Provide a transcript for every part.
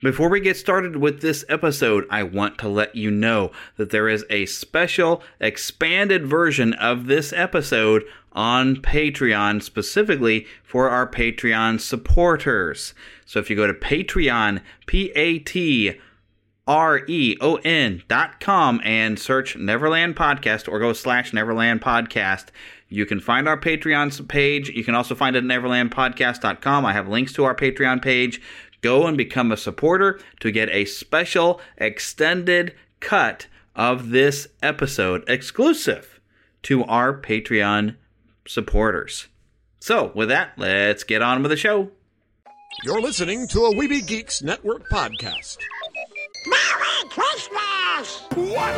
Before we get started with this episode, I want to let you know that there is a special expanded version of this episode on Patreon specifically for our Patreon supporters. So if you go to Patreon, P A T R E O N dot com and search Neverland Podcast or go slash Neverland Podcast. You can find our Patreon page. You can also find it at neverlandpodcast.com. I have links to our Patreon page. Go and become a supporter to get a special extended cut of this episode exclusive to our Patreon supporters. So, with that, let's get on with the show. You're listening to a Weeby Geeks Network podcast. Merry Christmas! What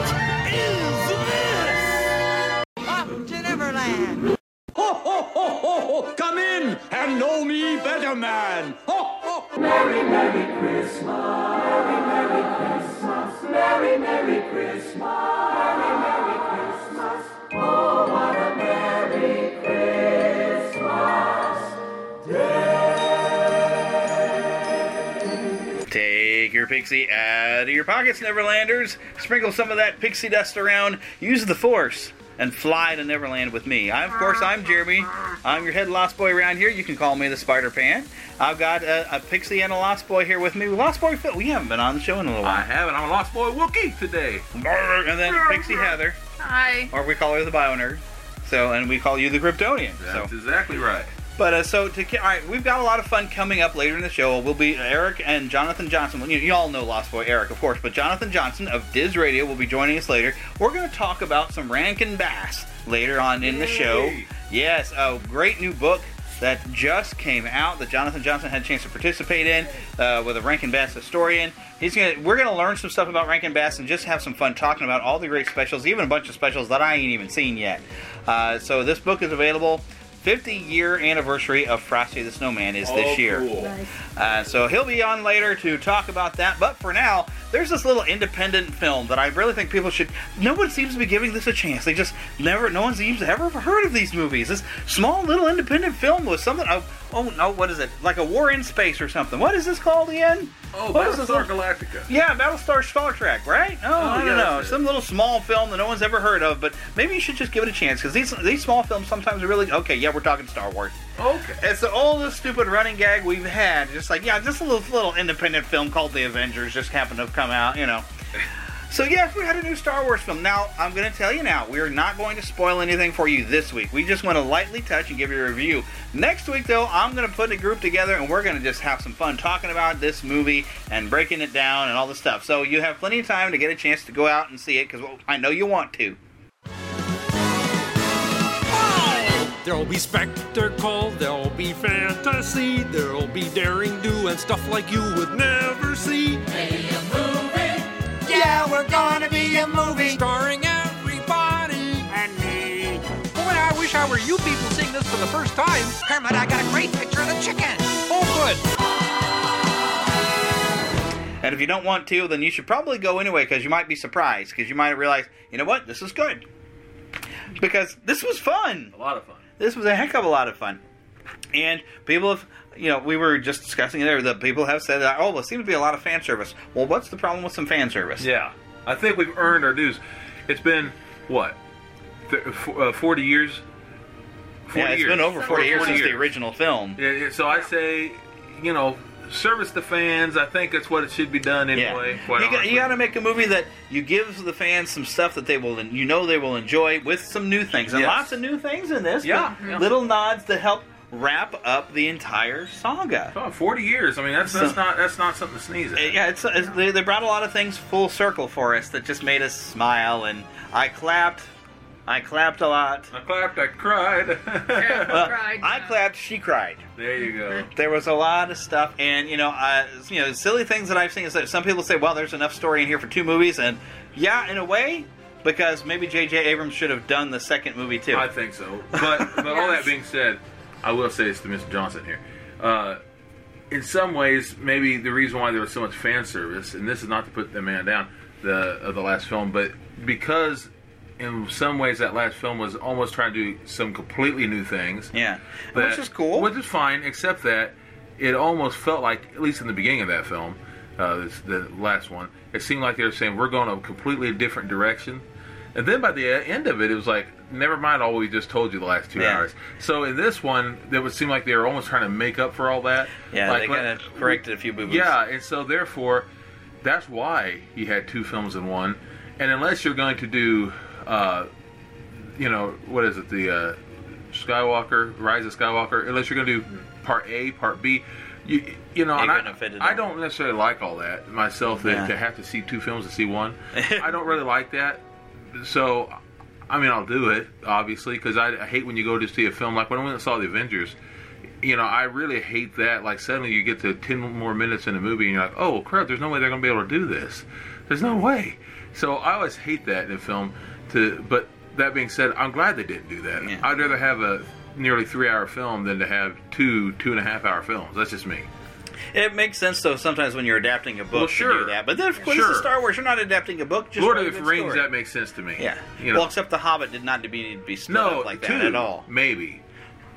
is this? Up to Neverland! Ho, ho, ho, ho, ho! Come in and know me better, man! Ho, ho! Merry, Merry Christmas. Merry, Merry Christmas. Merry, Merry Christmas. Merry, Merry Christmas. Oh, what a Merry Christmas day. Take your pixie out of your pockets, Neverlanders. Sprinkle some of that pixie dust around. Use the force and fly to Neverland with me. I, of course, I'm Jeremy. I'm your head lost boy around here. You can call me the Spider Pan. I've got a, a pixie and a lost boy here with me. Lost boy Phil. We haven't been on the show in a little while. I haven't. I'm a lost boy Wookie today. And then Pixie Heather, Hi. or we call her the Bio Nerd. So, and we call you the Kryptonian. That's so, exactly right. But uh, so to all right, we've got a lot of fun coming up later in the show. We'll be Eric and Jonathan Johnson. Well, you, you all know Lost Boy Eric, of course, but Jonathan Johnson of Diz Radio will be joining us later. We're going to talk about some Rankin Bass later on in the show. Yes, a great new book that just came out that Jonathan Johnson had a chance to participate in uh, with a Rankin Bass historian. He's gonna, we're gonna learn some stuff about Rankin Bass and just have some fun talking about all the great specials, even a bunch of specials that I ain't even seen yet. Uh, so this book is available. 50 year anniversary of Frosty the Snowman is this Oh, year. cool. Uh, so he'll be on later to talk about that. But for now, there's this little independent film that I really think people should. No one seems to be giving this a chance. They just never. No one seems to ever heard of these movies. This small little independent film was something. Oh, oh no, what is it? Like a War in Space or something. What is this called again? Oh, What is this Battlestar Galactica. Yeah, Battlestar Star Trek, right? Oh, oh I yeah, don't know. Some little small film that no one's ever heard of, but maybe you should just give it a chance because these these small films sometimes are really okay. Yeah, we're talking Star Wars. Okay. It's the oldest stupid running gag we've had. Just like, yeah, just a little, little independent film called The Avengers just happened to have come out, you know. So, yes, we had a new Star Wars film. Now, I'm going to tell you now, we are not going to spoil anything for you this week. We just want to lightly touch and give you a review. Next week, though, I'm going to put a group together and we're going to just have some fun talking about this movie and breaking it down and all the stuff. So, you have plenty of time to get a chance to go out and see it because well, I know you want to. There'll be spectacle, there'll be fantasy, there'll be daring do and stuff like you would never see. Yeah, we're gonna be a movie! Starring everybody and me. Boy, I wish I were you people seeing this for the first time. Kermit, I got a great picture of the chicken! Oh, good. And if you don't want to, then you should probably go anyway because you might be surprised because you might realize, you know what, this is good. Because this was fun. A lot of fun. This was a heck of a lot of fun. And people have, you know, we were just discussing it there that people have said that, oh, there seems to be a lot of fan service. Well, what's the problem with some fan service? Yeah. I think we've earned our dues. It's been, what? Th- f- uh, 40 years? 40 Yeah, it's years. been over 40 years since the original film. Yeah, yeah, so I say, you know, service the fans. I think that's what it should be done anyway. Yeah. You, got, you got to make a movie that you give the fans some stuff that they will, you know, they will enjoy with some new things, and Yes. lots of new things in this. Yeah, yeah. little nods that help wrap up the entire saga. Oh, 40 years. I mean, that's that's So- not that's not something to sneeze at. Yeah, it's, it's they, they brought a lot of things full circle for us that just made us smile, and I clapped. I clapped a lot. I clapped. I cried. Well, cried. I clapped. She cried. there you go. There was a lot of stuff, and you know, uh, you know, silly things that I've seen is that some people say, "Well, there's enough story in here for two movies," and yeah, in a way, because maybe J.J. Abrams should have done the second movie too. I think so. But but all that being said, I will say this to Mr. Johnson here. Uh, in some ways, maybe the reason why there was so much fan service, and this is not to put the man down, the of the last film, but because in some ways that last film was almost trying to do some completely new things. yeah, that- which is cool. Which is fine, except that it almost felt like, at least in the beginning of that film, uh, this, the last one, it seemed like they were saying we're going a completely different direction. And then by the end of it, it was like, never mind all we just told you the last two Yeah. hours. So in this one, it would seem like they were almost trying to make up for all that. Yeah, like, they kind of corrected a few boos. yeah, and so therefore, that's why he had two films in one. And unless you're going to do, uh, you know, what is it, the uh, Skywalker, Rise of Skywalker, unless you're going to do part A, part B, you, you know, and I, gonna fit it I don't necessarily like all that myself, that Yeah. to have to see two films to see one. I don't really like that. So, I mean, I'll do it, obviously, because I, I hate when you go to see a film, like when I went and saw The Avengers, you know, I really hate that. Like suddenly you get to ten more minutes in a movie and you're like, oh crap, there's no way they're gonna be able to do this. There's no way. So I always hate that in a film. To but that being said, I'm glad they didn't do that. Yeah. I'd rather have a nearly three hour film than to have two two and a half hour films. That's just me. It makes sense though sometimes when you're adapting a book Well, to do that. But then, of course, Sure. it's Star Wars. You're not adapting a book. Just Lord of a the Rings, story. that makes sense to me. Yeah. You know, Well, except the Hobbit did not need to be be split no, up like two, that at all. Maybe.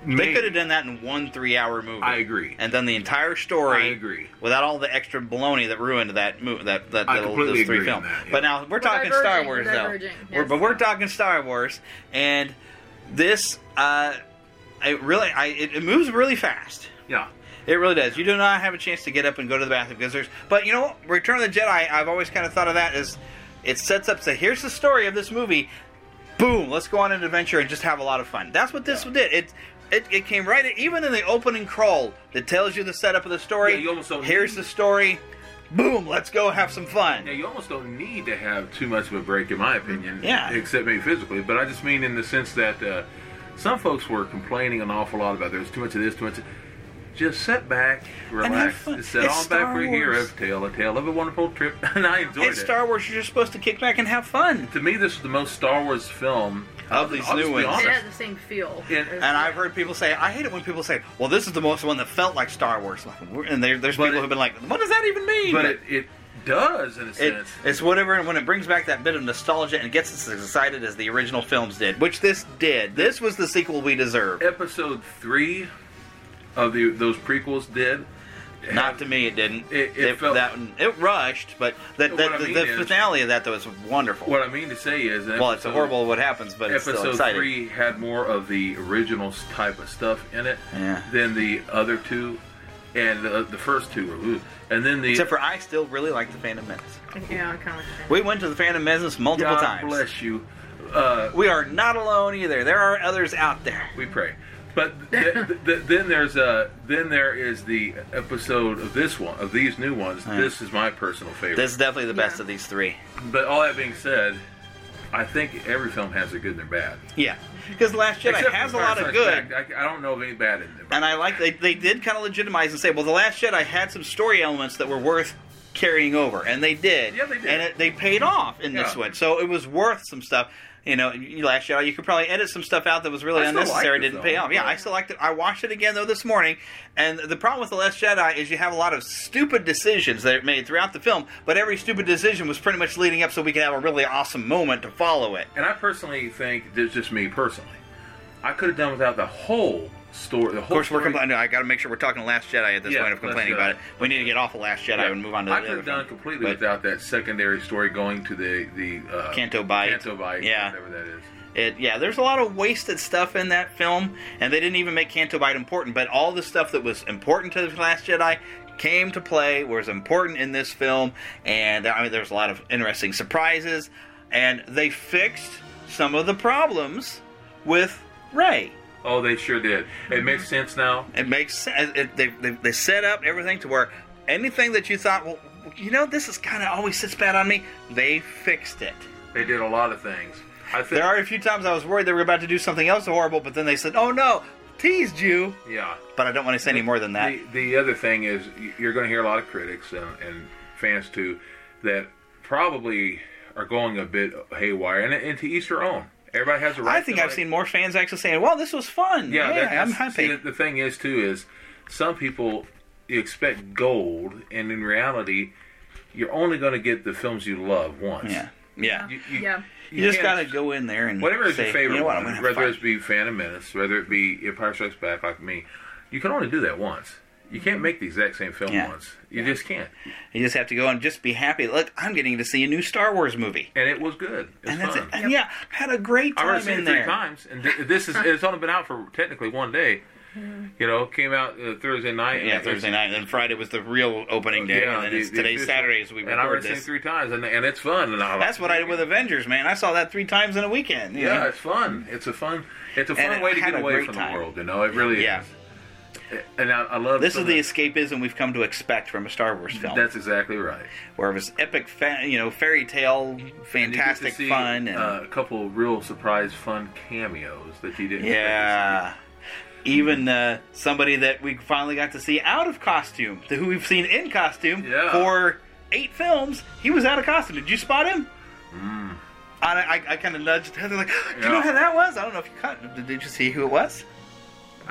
They Maybe. could have done that in one three-hour movie. I agree. And done the entire story. I agree. Without all the extra baloney that ruined that movie, that that I little, completely those three agree films. that, yeah. But now we're talking Star Wars we're though. diverging, We're- but we're talking Star Wars, and this uh, it really I it, it moves really fast. Yeah. It really does. You do not have a chance to get up and go to the bathroom because there's. But you know, what? Return of the Jedi. I've always kind of thought of that as it sets up. so here's the story of this movie. Boom. Let's go on an adventure and just have a lot of fun. That's what this did. It. It, it came right even in the opening crawl that tells you the setup of the story. Yeah, you almost don't Here's the story. Boom. Let's go have some fun. Yeah, you almost don't need to have too much of a break, in my opinion. Yeah. Except maybe physically, but I just mean in the sense that uh, some folks were complaining an awful lot about there's too much of this, too much. Of, just sit back, relax, fun. just sit It's on back Star right here, Wars. a tale, a tale of a wonderful trip, and I enjoyed It's it. Star Wars. You're just supposed to kick back and have fun. to me, this is the most Star Wars film Of these I'll new be ones. It honest. has the same feel. And- And I've heard people say, I hate it when people say, well, this is the most one that felt like Star Wars. And there, there's people it- who've been like, what does that even mean? But it, it does in a It, sense. it's whatever when it brings back that bit of nostalgia and gets us as excited as the original films did, which this did. This was the sequel we deserved. Episode three of the those prequels did. Not to me, it didn't. It- it felt- that it rushed, but that, What that I the, mean the is- finale of that though was wonderful. What I mean to say is, in well, it's horrible what happens, but it's still episode three had more of the original type of stuff in it Yeah. than the other two, and the, the first two were, ooh. and then the Except for I still really like the Phantom Menace. Yeah, I kind of like. We went to the Phantom Menace multiple God times. bless you. Uh, We are not alone either. There are others out there. we pray. But th- th- th- then there's uh then there is the episode of this one of these new ones. Yeah. This is my personal favorite. This is definitely the best Yeah. of these three. but all that being said, I think every film has a good and a bad. Yeah, because Last Jedi Except has a lot of good. Strikes Back. I, I don't know of any bad in it. And I like they they did kind of legitimize and say, well, the Last Jedi had some story elements that were worth carrying over, and they did. Yeah, they did. And it, they paid off in this Yeah. one, so it was worth some stuff. You know, you- Last Jedi, you could probably edit some stuff out that was really unnecessary, like the didn't film. pay off. Yeah, I still liked it. I watched it again though this morning, and the problem with the Last Jedi is you have a lot of stupid decisions that it made throughout the film, but every stupid decision was pretty much leading up so we could have a really awesome moment to follow it. And I personally think, this is just me personally, I could have done without the whole story. The Of whole course, we're complaining. I got to make sure we're talking Last Jedi at this Yeah, point of complaining about it. We need to get off of Last Jedi and move on to the I could have done film. completely But without that secondary story going to the the uh, Canto Bight. Canto Bight, Yeah. whatever that is. It, yeah, there's a lot of wasted stuff in that film, and they didn't even make Canto Bight important. But all the stuff that was important to the Last Jedi came to play, was important in this film, and I mean, there's a lot of interesting surprises, and they fixed some of the problems with Rey. Oh, they sure did. It mm-hmm. makes sense now. It makes sense. It, they, they, they set up everything to where anything that you thought, well, you know, this is kind of always sits bad on me. They fixed it. They did a lot of things. I think. There are a few times I was worried they were about to do something else horrible, but then they said, "Oh no, teased you." yeah. But I don't want to say any more than that. The, the other thing is, you're going to hear a lot of critics and, and fans too that probably are going a bit haywire, and, and to each their own. Everybody has a right. I think to I've like- seen more fans actually saying, "Well, this was fun." Yeah, Yeah, that- I'm happy. See, the, the thing is too is some people you expect gold, and in reality, you're only going to get the films you love once. yeah, yeah. You, you, Yeah. You, just got to go in there and Whatever is say, your favorite You know what? I'm one, gonna have whether fun. it be Phantom Menace, whether it be Empire Strikes Back, like me, you can only do that once. You can't make the exact same film Yeah. once. You just can't. You just have to go and just be happy. Look, I'm getting to see a new Star Wars movie. And it was good. It was And that's fun. it. And yeah, had a great I've time already seen it three times, and th- this is it's only been out for technically one day. You know, came out uh, Thursday night. Yeah, and Thursday night, and then Friday was the real opening day, and then the- it's the today's Saturday as we And I've record seen this. three times, and, and it's fun. And That's what I did with Avengers, man. I saw that three times in a weekend. you Yeah, know? it's fun. It's a fun. It's a fun way to get away from time. the world. You know, it really Yeah. is. And I, I love This is the escapism we've come to expect from a Star Wars film, That's exactly right. where it was epic, fa- you know, fairy tale, And you fantastic see, fun, and uh, a couple of real surprise fun cameos that you didn't. yeah. Even uh, somebody that we finally got to see out of costume, who we've seen in costume Yeah. for eight films, he was out of costume. Did you spot him? Mm. I, I, I kind of nudged Heather, like, do you Yeah. know who that was? I don't know if you caught. Did you see who it was?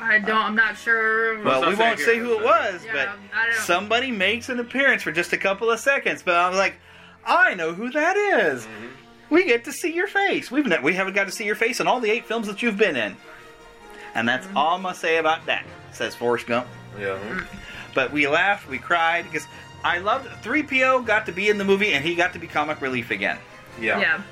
I don't. I'm not sure. Well, we won't here, say who it was, Yeah, but don't- somebody makes an appearance for just a couple of seconds. But I'm like, I know who that is. Mm-hmm. We get to see your face. We've ne- we haven't got to see your face in all the eight films that you've been in, and that's Mm-hmm. all I'm gonna say about that. Says Forrest Gump. Yeah. But we laughed, we cried because I loved 3PO got to be in the movie and he got to be comic relief again. Yeah. Yeah.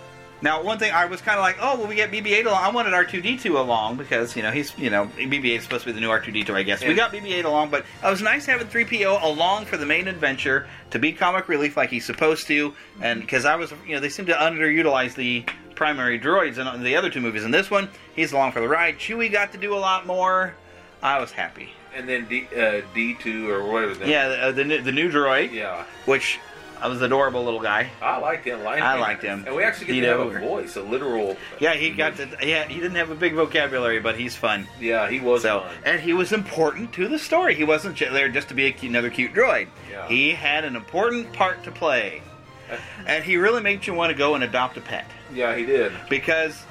Now, one thing I was kind of like, oh, well, we get BB-8 along. I wanted R2D2 along because you know he's you know BB-8 is supposed to be the new R2D2, I guess. We got BB-8 along, but it was nice having 3PO along for the main adventure to be comic relief like he's supposed to, and because I was you know they seem to underutilize the primary droids in the other two movies. In this one, he's along for the ride. Chewie got to do a lot more. I was happy. And then D uh, D two or whatever. Yeah, the, uh, the, the new droid. Yeah. which I was adorable little guy. I liked him. Liked I liked him. And we actually get to have a voice, a literal. Yeah, he got to. Yeah, he didn't have a big vocabulary, but he's fun. Yeah, he was So, fun. and he was important to the story. He wasn't there just to be a cute, another cute droid. Yeah. He had an important part to play, and he really made you want to go and adopt a pet Yeah, he did. because,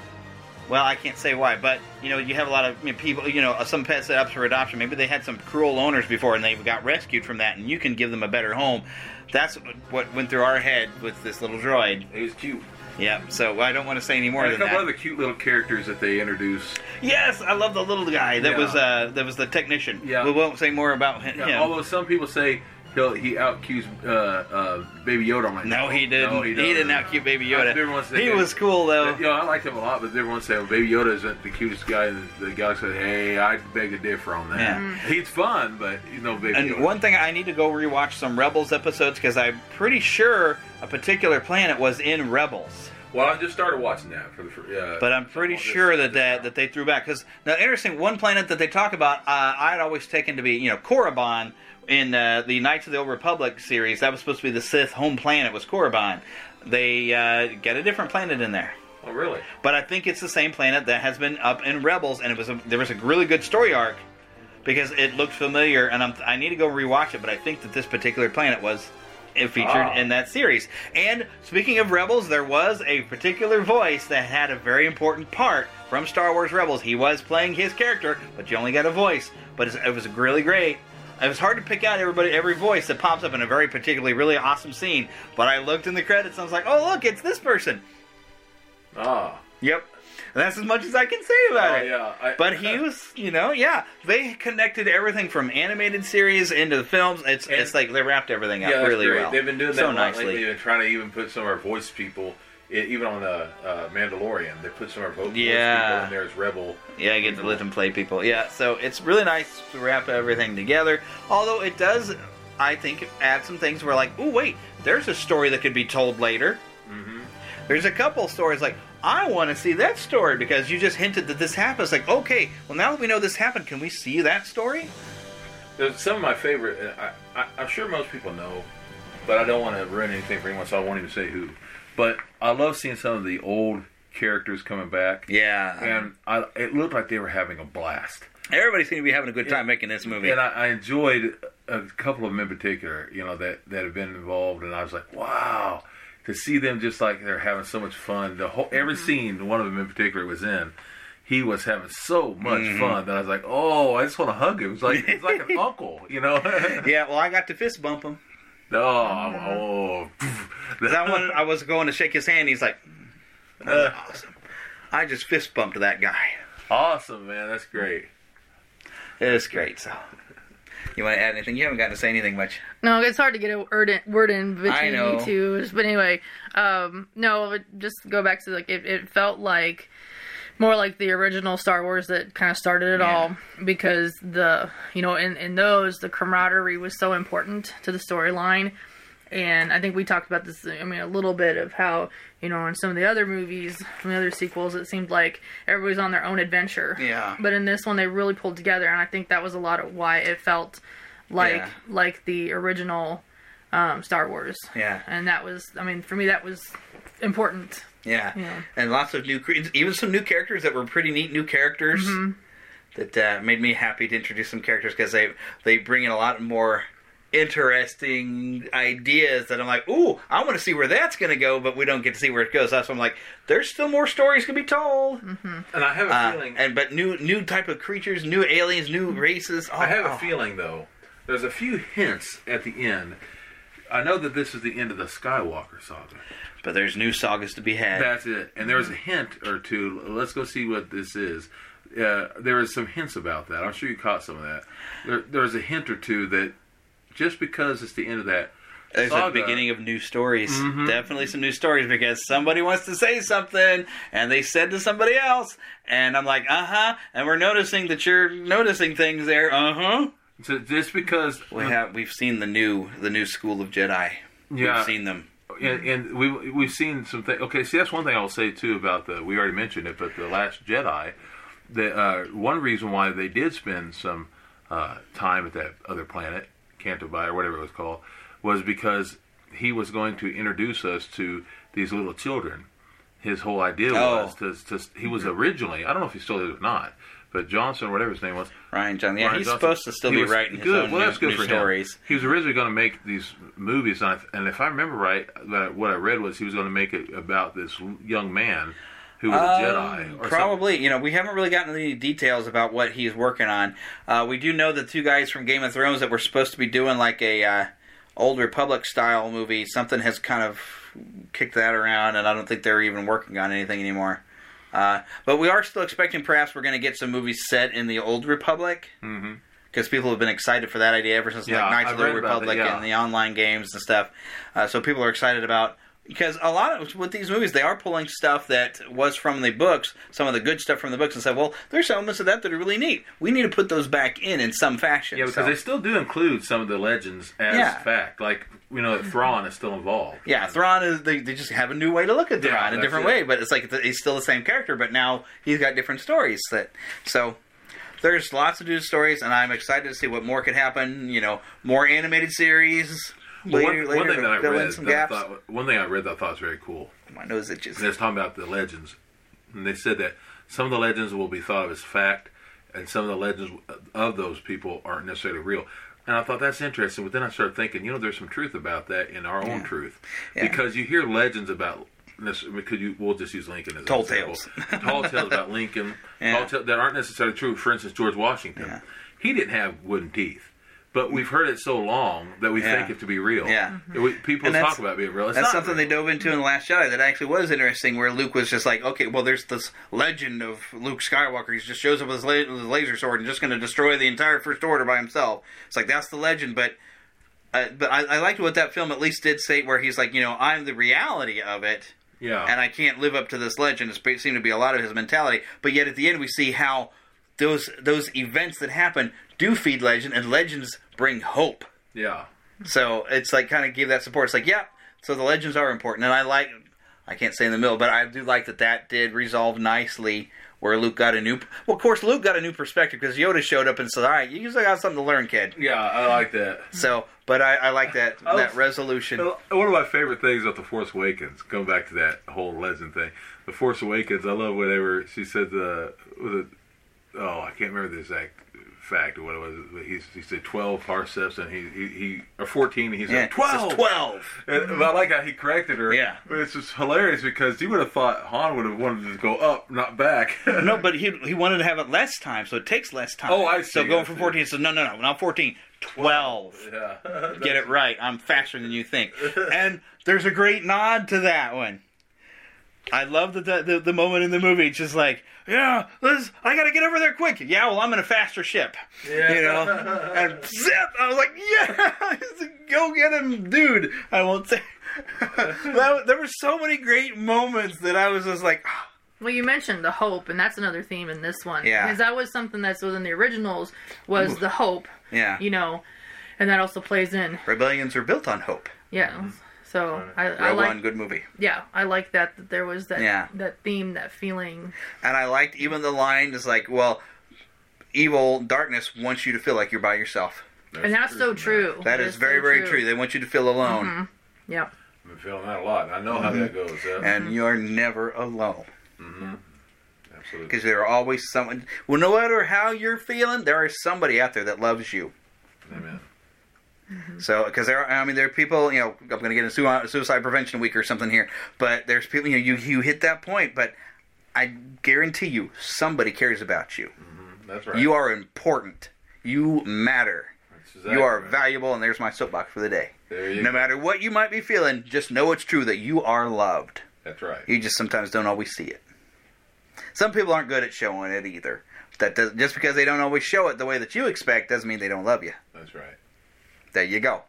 well, I can't say why, but you know, you have a lot of you know, people. You know, some pets set up for adoption. Maybe they had some cruel owners before, and they got rescued from that, and you can give them a better home. That's what went through our head with this little droid. He was cute. Yeah. So I don't want to say any more And a than couple that. other cute little characters that they introduced. Yes, I love the little guy that Yeah. was uh, that was the technician. Yeah. we won't say more about him. Yeah, although some people say he'll he out uh, uh, Baby Yoda. I'm like, no, he didn't. No, he, doesn't. didn't out cute Baby Yoda. Everyone said he was cool though. You know, I liked him a lot, but everyone said well, Baby Yoda isn't the cutest guy. And the guy said, "Hey, I beg to differ on that. Yeah. He's fun, but you know, Baby And Yoda." one thing I need to go rewatch some Rebels episodes because I'm pretty sure a particular planet was in Rebels, well, I just started watching that for the. fir- Uh, but I'm pretty on this- sure that this that, that they threw back. Because now, interesting, one planet that they talk about, uh, I'd always taken to be you know Korriban in uh, the Knights of the Old Republic series. That was supposed to be the Sith home planet was Korriban. They uh, get a different planet in there. Oh, really? but I think it's the same planet that has been up in Rebels, and it was a, there was a really good story arc because it looked familiar, and I'm, I need to go rewatch it. But I think that this particular planet was uh, featured Ah. in that series. And speaking of Rebels, there was a particular voice that had a very important part from Star Wars Rebels. He was playing his character, but you only got a voice. But it was really great. It was hard to pick out everybody, every voice that pops up in a very particularly really awesome scene. But I looked in the credits and I was like, "Oh, look, it's this person." Ah. Yep. And that's as much as I can say about Oh, it. yeah. I- But he was, you know, yeah. They connected everything from animated series into the films. It's And- it's like they wrapped everything up Yeah, really great. well. They've been doing that so lot nicely. lately. They've been trying to even put some of our voice people, e- even on the uh, Mandalorian. They put some of our vo- voice Yeah. people in there as Rebel. Yeah, I get to let them play people. Yeah, so it's really nice to wrap everything together. Although it does, I think, add some things where like, oh wait, there's a story that could be told later. Mm-hmm. There's a couple stories like I want to see that story because you just hinted that this happens. Like, okay, well now that we know this happened, can we see that story? There's some of my favorite. I, I, I'm sure most people know, but I don't want to ruin anything for anyone, so I won't even say who. But I love seeing some of the old characters coming back. Yeah, And I, it looked like they were having a blast. everybody seemed to be having a good time making this movie. And I, I enjoyed a couple of them in particular, you know, that, that have been involved. And I was like, wow, to see them just like they're having so much fun. The whole every mm-hmm. scene one of them in particular was in, he was having so much mm-hmm. fun that I was like, oh, I just want to hug him. It's like it's like an uncle, you know. yeah, well, I got to fist bump him. No, oh, Because I wanted, I was going to shake his hand. He's like, Uh, awesome. I just fist bumped that guy. awesome, man. That's great. It was great. So, You want to add anything? You haven't gotten to say anything much. No, it's hard to get a word in, word in between I know. you two. But anyway, um, no, just go back to like it, it felt like more like the original Star Wars that kind of started it Yeah. all because the you know in in those the camaraderie was so important to the storyline. And I think we talked about this. I mean, a little bit of how you know in some of the other movies, from the other sequels, it seemed like everybody's on their own adventure. Yeah. But in this one, they really pulled together, and I think that was a lot of why it felt like Yeah. like the original um, Star Wars. Yeah. And that was, I mean, for me, that was important. Yeah. Yeah. And lots of new, even some new characters that were pretty neat new characters Mm-hmm. that uh, made me happy to introduce some characters because they they bring in a lot more interesting ideas that I'm like, ooh, I want to see where that's going to go, but we don't get to see where it goes. That's why I'm like, there's still more stories to be told. Mm-hmm. And I have a Uh, feeling. and but new new type of creatures, new aliens, new races. Oh, I have oh. a feeling though. There's a few hints at the end. I know that this is the end of the Skywalker saga. But there's new sagas to be had. That's it. And there was a hint or two. Let's go see what this is. Uh, there was some hints about that. I'm sure you caught some of that. There, there was a hint or two that just because it's the end of that There's saga, a beginning of new stories. Mm-hmm. Definitely some new stories because somebody wants to say something and they said to somebody else, and I'm like, uh huh. And we're noticing that you're noticing things there. Uh huh. So just because We have we've seen the new the new school of Jedi. Yeah. We've seen them. and, and we we've seen some things. Okay, see that's one thing I'll say too about the. We already mentioned it, but the Last Jedi. The uh, one reason why they did spend some uh, time at that other planet, Canto or whatever it was called, was because he was going to introduce us to these little children. His whole idea Oh. was to, to. He was originally. I don't know if he still is or not, but Johnson, whatever his name was, Rian Johnson. Yeah, Rian he's Johnson. supposed to still be was writing his good. own well, new, that's good new for him. stories. He was originally going to make these movies, and, I, and if I remember right, what I read was he was going to make it about this young man who was a Jedi. Or Um, Probably, you know, we haven't really gotten any details about what he's working on. Uh, we do know the two guys from Game of Thrones that were supposed to be doing like a uh, old Republic style movie. Something has kind of kicked that around, and I don't think they're even working on anything anymore. Uh, but we are still expecting perhaps we're going to get some movies set in the old Republic. Because people have been excited for that idea ever since Yeah, like Knights I've of the Old read that, Republic yeah. and the online games and stuff. Uh, so people are excited about because a lot of with these movies they are pulling stuff that was from the books, some of the good stuff from the books, and said, "Well, there's elements of that that are really neat. We need to put those back in in some fashion." Yeah, because So- they still do include some of the legends as Yeah. fact. Like you know, that Thrawn is still involved. Yeah, Thrawn is they, they just have a new way to look at Thrawn, Yeah, a different it. way, but it's like he's still the same character, but now he's got different stories that so there's lots of new stories and I'm excited to see what more could happen, you know, more animated series. Later, one, one later thing that I fill in read, some gaps. thought, one thing I read that I thought was very cool. My nose itches. And was talking about the legends, and they said that some of the legends will be thought of as fact, and some of the legends of those people aren't necessarily real. And I thought that's interesting, but then I started thinking, you know, there's some truth about that in our own truth, Yeah. because you hear legends about. Because you, we'll just use Lincoln as Tall tales. tall tales about Lincoln, Yeah. tall tales that aren't necessarily true. For instance, George Washington, Yeah. he didn't have wooden teeth, but we've heard it so long that we Yeah. think it to be real. Yeah. We, people talk about it being real. It's That's not something real. they dove into in the Last Jedi that actually was interesting. Where Luke was just like, okay, well, there's this legend of Luke Skywalker. He just shows up with his, la- with his laser sword and just going to destroy the entire First Order by himself. It's like that's the legend, but. Uh, but I, I liked what that film at least did say, where he's like, you know, I'm the reality of it, Yeah. and I can't live up to this legend. It seemed to be a lot of his mentality. But yet at the end, we see how those those events that happen do feed legend, and legends bring hope. yeah. So it's like kind of give that support. It's like, yeah, so the legends are important, and I like. I can't say in the middle, but I do like that that did resolve nicely. Where Luke got a new, well, of course, Luke got a new perspective because Yoda showed up and said, "All right, you still got something to learn, kid." Yeah, I like that. So, but I, I like that I that was- resolution. One of my favorite things about The Force Awakens, going back to that whole legend thing, The Force Awakens, I love whatever she said, the, it, oh, I can't remember the exact fact or what it was, he, he said 12 parsecs and he, he, he or 14, and he Yeah, said 12! it's Twelve. And, I like how he corrected her. Yeah. But it's just hilarious because you would have thought Han would have wanted to go up, not back. No, but he he wanted to have it less time, so it takes less time. Oh, I see. So going I from see. fourteen, so no, no, no, not fourteen. Twelve. yeah. Get it right. I'm faster than you think. And there's a great nod to that one. I love the, the the moment in the movie. Just like, yeah, let's. I gotta get over there quick. Yeah, well, I'm in a faster ship. Yeah. You know, and zip. I was like, yeah, go get him, dude. I won't say. that, there were so many great moments that I was just like, ah. Well, you mentioned the hope, and that's another theme in this one. Yeah. Because that was something that's within the originals was the hope. yeah. You know, and that also plays in. Rebellions are built on hope. Yeah. Mm-hmm. So I, I Rogue like. One, good movie. Yeah, I like that. That there was that. Yeah. That theme, that feeling. And I liked even the line is like, well, evil darkness wants you to feel like you're by yourself. and that's so true. That is very, so very true. They want you to feel alone, mm-hmm. Yep. I've been feeling that a lot. I know how mm-hmm. that goes. Yeah. and mm-hmm. you're never alone. Absolutely. because there are always someone. Well, no matter how you're feeling, there is somebody out there that loves you. Amen. Mm-hmm. So, because there, are, I mean, there are people. You know, I'm going to get into suicide prevention week or something here, but there's people. You know, you you hit that point, but I guarantee you, somebody cares about you. Mm-hmm. That's right. You are important. You matter. Exactly you are right. valuable, and there's my soapbox for the day. There you No go. matter what you might be feeling, just know it's true that you are loved. That's right. You just sometimes don't always see it. Some people aren't good at showing it either. That does, just because they don't always show it the way that you expect doesn't mean they don't love you. That's right. There you go.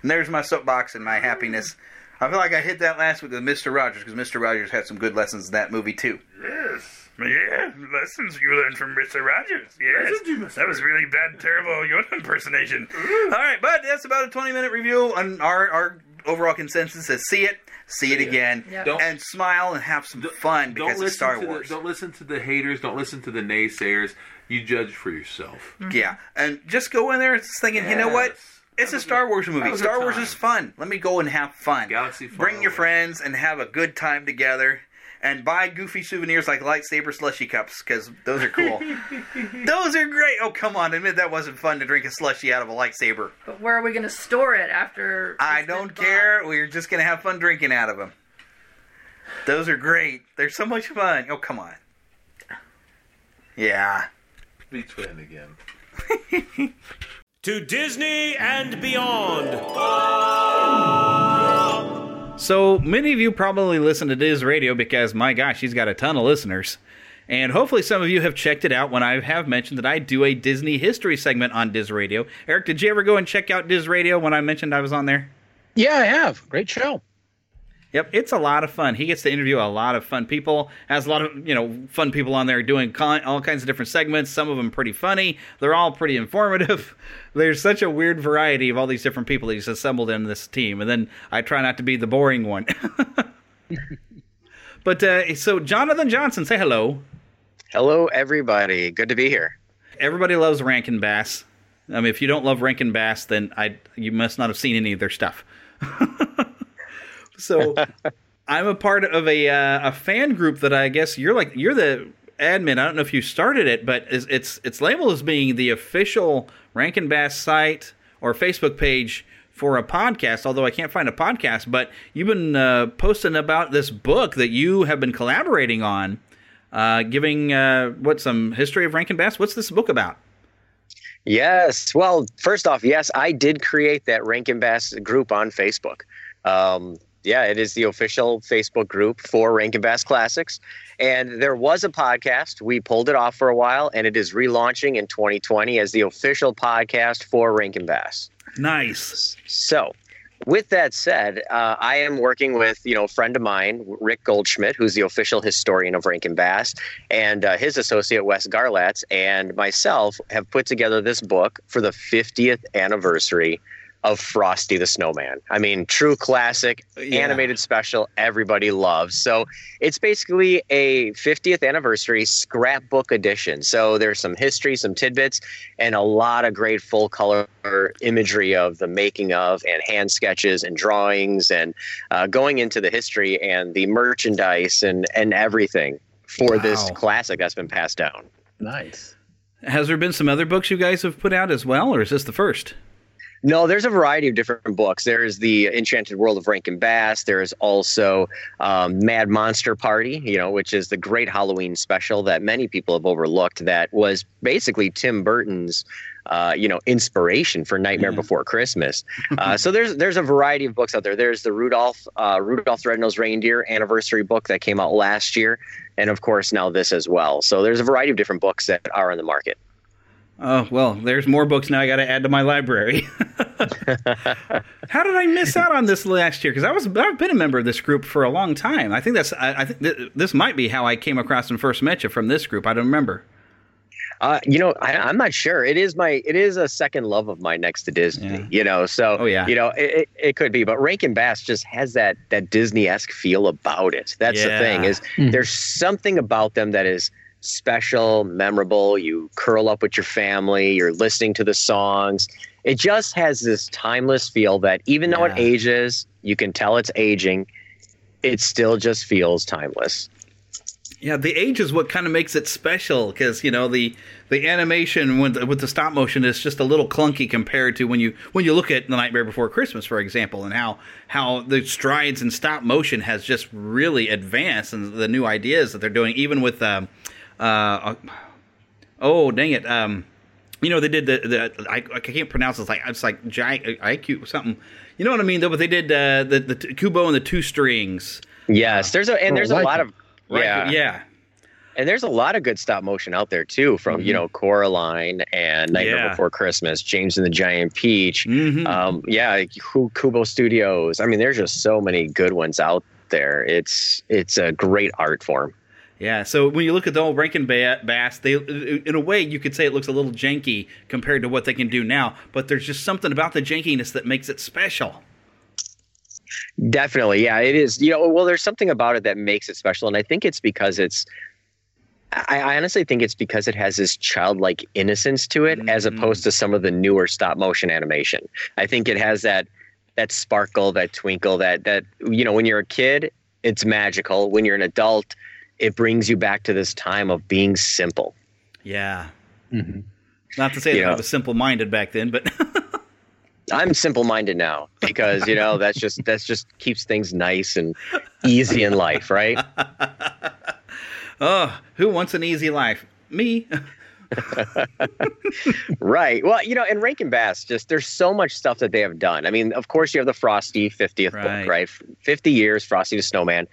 And there's my soapbox and my happiness. I feel like I hit that last week with Mr. Rogers because Mr. Rogers had some good lessons in that movie too. Yes. Yeah, lessons you learned from Mr. Rogers. Yes. That was really bad, terrible Yoda impersonation. Mm. All right, but that's about a 20 minute review on our, our overall consensus is see it, see, it again, Yep. And smile and have some fun Don't because listen it's Star to Wars. The, don't listen to the haters. Don't listen to the naysayers. You judge for yourself. Yeah, and just go in there just thinking, you know what? Yes. It's a Star Wars movie. Star Wars is fun. Let me go and have fun. Galaxy far Bring your away. friends and have a good time together. And buy goofy souvenirs like lightsaber slushy cups because those are cool. those are great. Oh come on, admit that wasn't fun to drink a slushy out of a lightsaber. But where are we going to store it after? I don't bought? care. We're just gonna have fun drinking out of them. Those are great. They're so much fun. Oh come on. Yeah. Be twin again. To Disney and beyond. So many of you probably listen to Diz Radio because my gosh, he's got a ton of listeners. And hopefully some of you have checked it out when I have mentioned that I do a Disney history segment on Diz Radio. Eric, did you ever go and check out Diz Radio when I mentioned I was on there? Yeah, I have. Great show. Yep, it's a lot of fun. He gets to interview a lot of fun people. Has a lot of you know fun people on there doing con- all kinds of different segments. Some of them pretty funny. They're all pretty informative. There's such a weird variety of all these different people that he's assembled in this team. And then I try not to be the boring one. but uh, so Jonathan Johnson, say hello. Hello, everybody. Good to be here. Everybody loves Rankin Bass. I mean, if you don't love Rankin Bass, then I you must not have seen any of their stuff. so I'm a part of a uh, a fan group that I guess you're like you're the admin. I don't know if you started it, but it's it's, it's labeled as being the official Rankin Bass site or Facebook page for a podcast. Although I can't find a podcast, but you've been uh, posting about this book that you have been collaborating on, uh, giving uh, what some history of Rankin Bass. What's this book about? Yes. Well, first off, yes, I did create that Rankin Bass group on Facebook. Um, yeah, it is the official Facebook group for Rankin Bass Classics. And there was a podcast. We pulled it off for a while, and it is relaunching in 2020 as the official podcast for Rankin Bass. Nice. So, with that said, uh, I am working with you know a friend of mine, Rick Goldschmidt, who's the official historian of Rankin Bass, and uh, his associate Wes Garlatz, and myself have put together this book for the 50th anniversary of Frosty the Snowman. I mean, true classic, Yeah. animated special, everybody loves. So it's basically a 50th anniversary scrapbook edition. So there's some history, some tidbits, and a lot of great full color imagery of the making of and hand sketches and drawings and uh, going into the history and the merchandise and, and everything for this classic that's been passed down. Nice. Has there been some other books you guys have put out as well, or is this the first? No, there's a variety of different books. There's the Enchanted World of Rankin Bass. There's also um, Mad Monster Party, you know, which is the great Halloween special that many people have overlooked. That was basically Tim Burton's uh, you know, inspiration for Nightmare Before Christmas. Uh, so there's there's a variety of books out there. There's the Rudolph uh, Rudolph the Red-Nosed Reindeer anniversary book that came out last year, and of course now this as well. So there's a variety of different books that are on the market. Oh well, there's more books now. I got to add to my library. How did I miss out on this last year? Because I was I've been a member of this group for a long time. I think that's I, I think th- this might be how I came across and first met you from this group. I don't remember. Uh, you know, I, I'm not sure. It is my, it is a second love of mine next to Disney. You know, so Oh, yeah. you know, it, it, it could be. But Rankin Bass just has that that Disney esque feel about it. That's the thing is Mhm. there's something about them that is special, memorable. You curl up with your family. You're listening to the songs. It just has this timeless feel that even though it ages, you can tell it's aging. It still just feels timeless. Yeah, the age is what kind of makes it special because you know the the animation with the, with the stop motion is just a little clunky compared to when you when you look at The Nightmare Before Christmas, for example, and how how the strides in stop motion has just really advanced and the new ideas that they're doing, even with um, uh, oh dang it, um, you know they did the the I, I can't pronounce it, it's like it's like giant IQ something, you know what I mean though, but they did uh, the the t- Kubo and the two strings. Yes, there's a and Oh, there's a like lot it. of Right, yeah yeah. And there's a lot of good stop motion out there too, from you Mhm. know Coraline and Nightmare Yeah. Before Christmas, James and the Giant Peach, Mhm. um, yeah, Kubo Studios. I mean, there's just so many good ones out there. It's it's a great art form. Yeah, so when you look at the old Rankin Bass, they in a way you could say it looks a little janky compared to what they can do now, but there's just something about the jankiness that makes it special. Definitely, yeah, it is. You know, well, there's something about it that makes it special, and I think it's because it's. I, I honestly think it's because it has this childlike innocence to it, as mm-hmm. opposed to some of the newer stop motion animation. I think it has that that sparkle, that twinkle, that that you know, when you're a kid, it's magical. When you're an adult, it brings you back to this time of being simple. Yeah. Mm-hmm. Not to say that Yeah. I was simple minded back then, but I'm simple minded now because you know that's just that's just keeps things nice and easy in life, right? oh, who wants an easy life? Me. right. Well, you know, and Rankin Bass, just there's so much stuff that they have done. I mean, of course, you have the Frosty 50th Right. book, right? 50 years, Frosty the Snowman.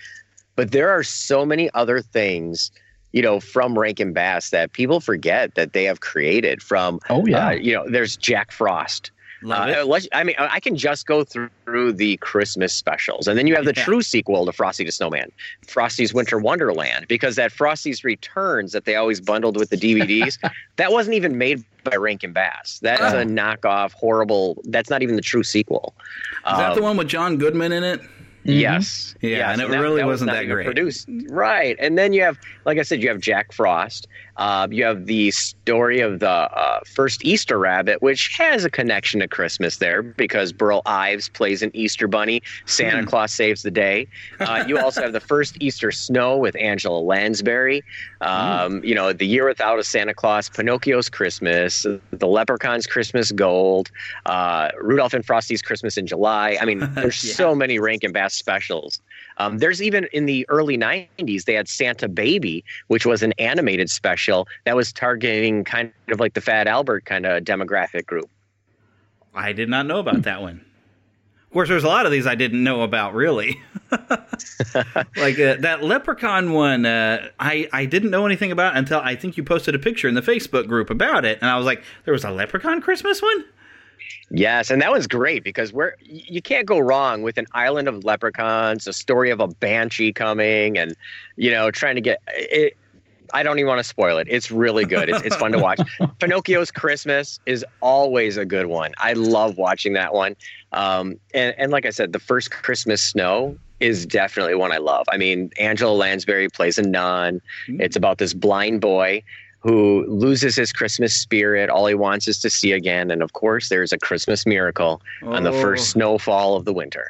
But there are so many other things, you know, from Rankin Bass that people forget that they have created. From, Oh, yeah. uh, you know, there's Jack Frost. Love Uh, it. let's- I mean, I can just go through the Christmas specials, and then you have the Yeah. true sequel to Frosty the Snowman, Frosty's Winter Wonderland, because that Frosty's Returns that they always bundled with the DVDs, that wasn't even made by Rankin Bass. That's Oh. a knockoff, horrible. That's not even the true sequel. Is that Um, the one with John Goodman in it? Mm-hmm. Yes. Yeah, Yes, and it really was wasn't not that great. Produced right, and then you have, like I said, you have Jack Frost. Uh, you have the story of the uh, first Easter Rabbit, which has a connection to Christmas there because Burl Ives plays an Easter Bunny. Santa Hmm. Claus saves the day. Uh, you also have the first Easter Snow with Angela Lansbury. Um, You know, the Year Without a Santa Claus, Pinocchio's Christmas, the Leprechaun's Christmas Gold, uh, Rudolph and Frosty's Christmas in July. I mean, there's Yeah. so many Rankin Bass specials. Um, there's even in the early 90s, they had Santa Baby, which was an animated special that was targeting kind of like the Fat Albert kind of demographic group. I did not know about that one. Of course, there's a lot of these I didn't know about, really. like uh, that leprechaun one, uh, I I didn't know anything about until I think you posted a picture in the Facebook group about it, and I was like, there was a leprechaun Christmas one. Yes, and that was great because we're you can't go wrong with an island of leprechauns, a story of a banshee coming, and you know trying to get it. I don't even want to spoil it. It's really good. It's, it's fun to watch. Pinocchio's Christmas is always a good one. I love watching that one. Um, and, and like I said, the first Christmas snow is definitely one I love. I mean, Angela Lansbury plays a nun. It's about this blind boy who loses his Christmas spirit. All he wants is to see again. And of course, there's a Christmas miracle on the Oh. first snowfall of the winter.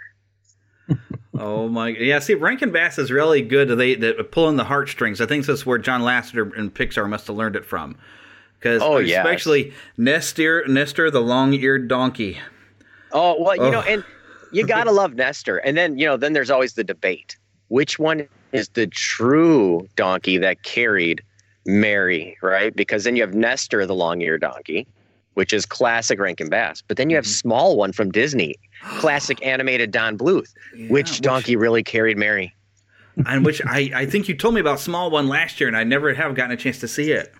Oh my! Yeah, see, Rankin Bass is really good. They, they pulling the heartstrings. I think that's where John Lasseter and Pixar must have learned it from. Because Oh, yes. especially Nestor, Nestor the long-eared donkey. Oh well, you know, oh. and you gotta love Nestor. And then you know, then there's always the debate: which one is the true donkey that carried Mary, right? Because then you have Nestor, the long-eared donkey, which is classic Rankin Bass. But then you have Small One from Disney, classic animated Don Bluth. which donkey really carried Mary? and which I, I think you told me about Small One last year, and I never have gotten a chance to see it.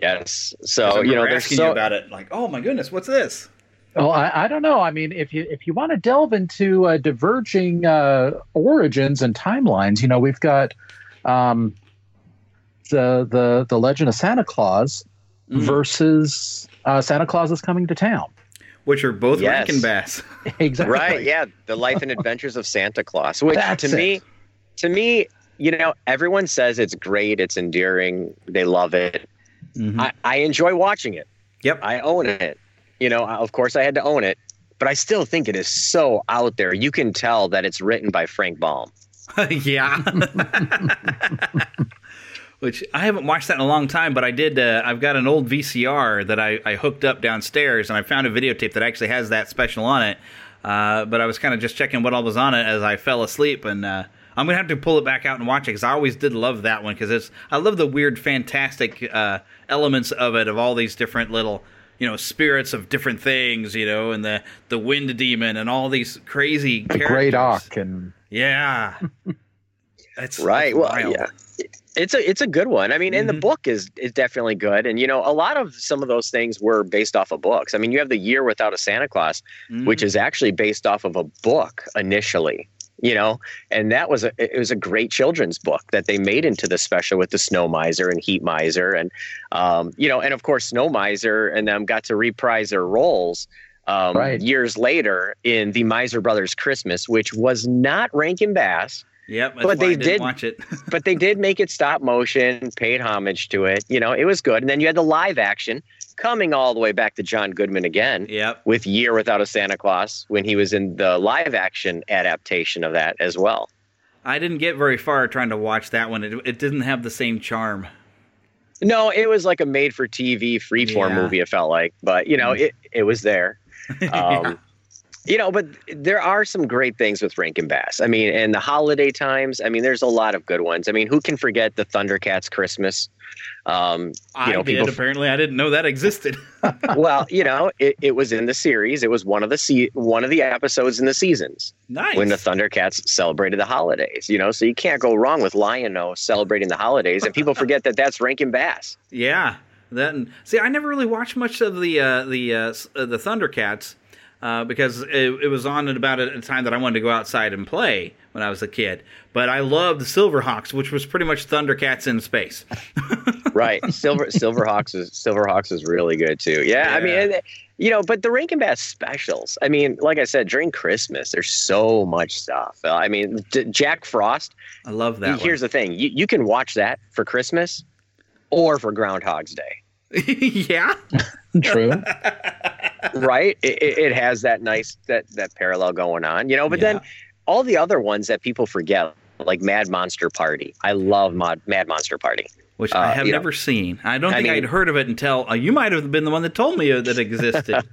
Yes. So you know, remember there's asking so you about it, like, oh my goodness, what's this? Well, I, I don't know. I mean, if you if you want to delve into uh, diverging uh, origins and timelines, you know, we've got um, the the the Legend of Santa Claus Mm. versus uh, Santa Claus is coming to town. Which are both Yes. Rankin Bass. exactly. Right, yeah, the life and adventures of Santa Claus. Which That's to me, to me, you know, everyone says it's great, it's endearing, they love it. Mhm. I, I enjoy watching it. Yep. I own it. You know, of course I had to own it, but I still think it is so out there. You can tell that it's written by Frank Baum. yeah. Which I haven't watched that in a long time, but I did. Uh, I've got an old VCR that I, I hooked up downstairs, and I found a videotape that actually has that special on it. Uh, but I was kind of just checking what all was on it as I fell asleep, and uh, I'm gonna have to pull it back out and watch it because I always did love that one because it's I love the weird, fantastic uh, elements of it of all these different little you know spirits of different things, you know, and the the wind demon and all these crazy The characters. Great Ak and Yeah. That's right. that's Well, yeah. It's a it's a good one. I mean, and the book is is definitely good. And you know, a lot of some of those things were based off of books. I mean, you have the Year Without a Santa Claus, which is actually based off of a book initially. You know, and that was a it was a great children's book that they made into the special with the Snow Miser and Heat Miser, and um, you know, and of course Snow Miser and them got to reprise their roles. Um, Right. years later in the Miser Brothers Christmas, which was not Rankin Bass, Yep, but they did watch it. but they did make it stop motion, paid homage to it. You know, it was good. And then you had the live action coming all the way back to John Goodman again yep. with Year Without a Santa Claus when he was in the live action adaptation of that as well. I didn't get very far trying to watch that one. It, it didn't have the same charm. No, it was like a made for TV freeform Yeah. movie, it felt like. But, you know, it, it was there. Um, You know, but there are some great things with Rankin Bass. I mean, and the holiday times, I mean, there's a lot of good ones. I mean, who can forget the Thundercats Christmas? Um, you I know, did. people Apparently, I didn't know that existed. well, you know, it, it was in the series. It was one of the se- one of the episodes in the seasons nice. when the Thundercats celebrated the holidays. You know, so you can't go wrong with Lion-O celebrating the holidays, and people forget that that's Rankin Bass. yeah. That and, see, I never really watched much of the uh, the uh, uh, the Thundercats uh, because it, it was on at about a time that I wanted to go outside and play when I was a kid. But I loved the Silverhawks, which was pretty much Thundercats in space. right? Silver Silverhawks is Silverhawks is really good too. Yeah, I mean, and, you know, but the Rankin Bass specials. I mean, like I said, during Christmas, there's so much stuff. Uh, I mean, D- Jack Frost. I love that. Here's the thing: you, you can watch that for Christmas or for Groundhog's Day. yeah. True. right it, it it has that nice that that parallel going on you know but then all the other ones that people forget like mad monster party i love Mod, mad monster party which I Uh, have you know, never seen. I don't I think I mean- would heard of it until uh, you might have been the one that told me that it existed.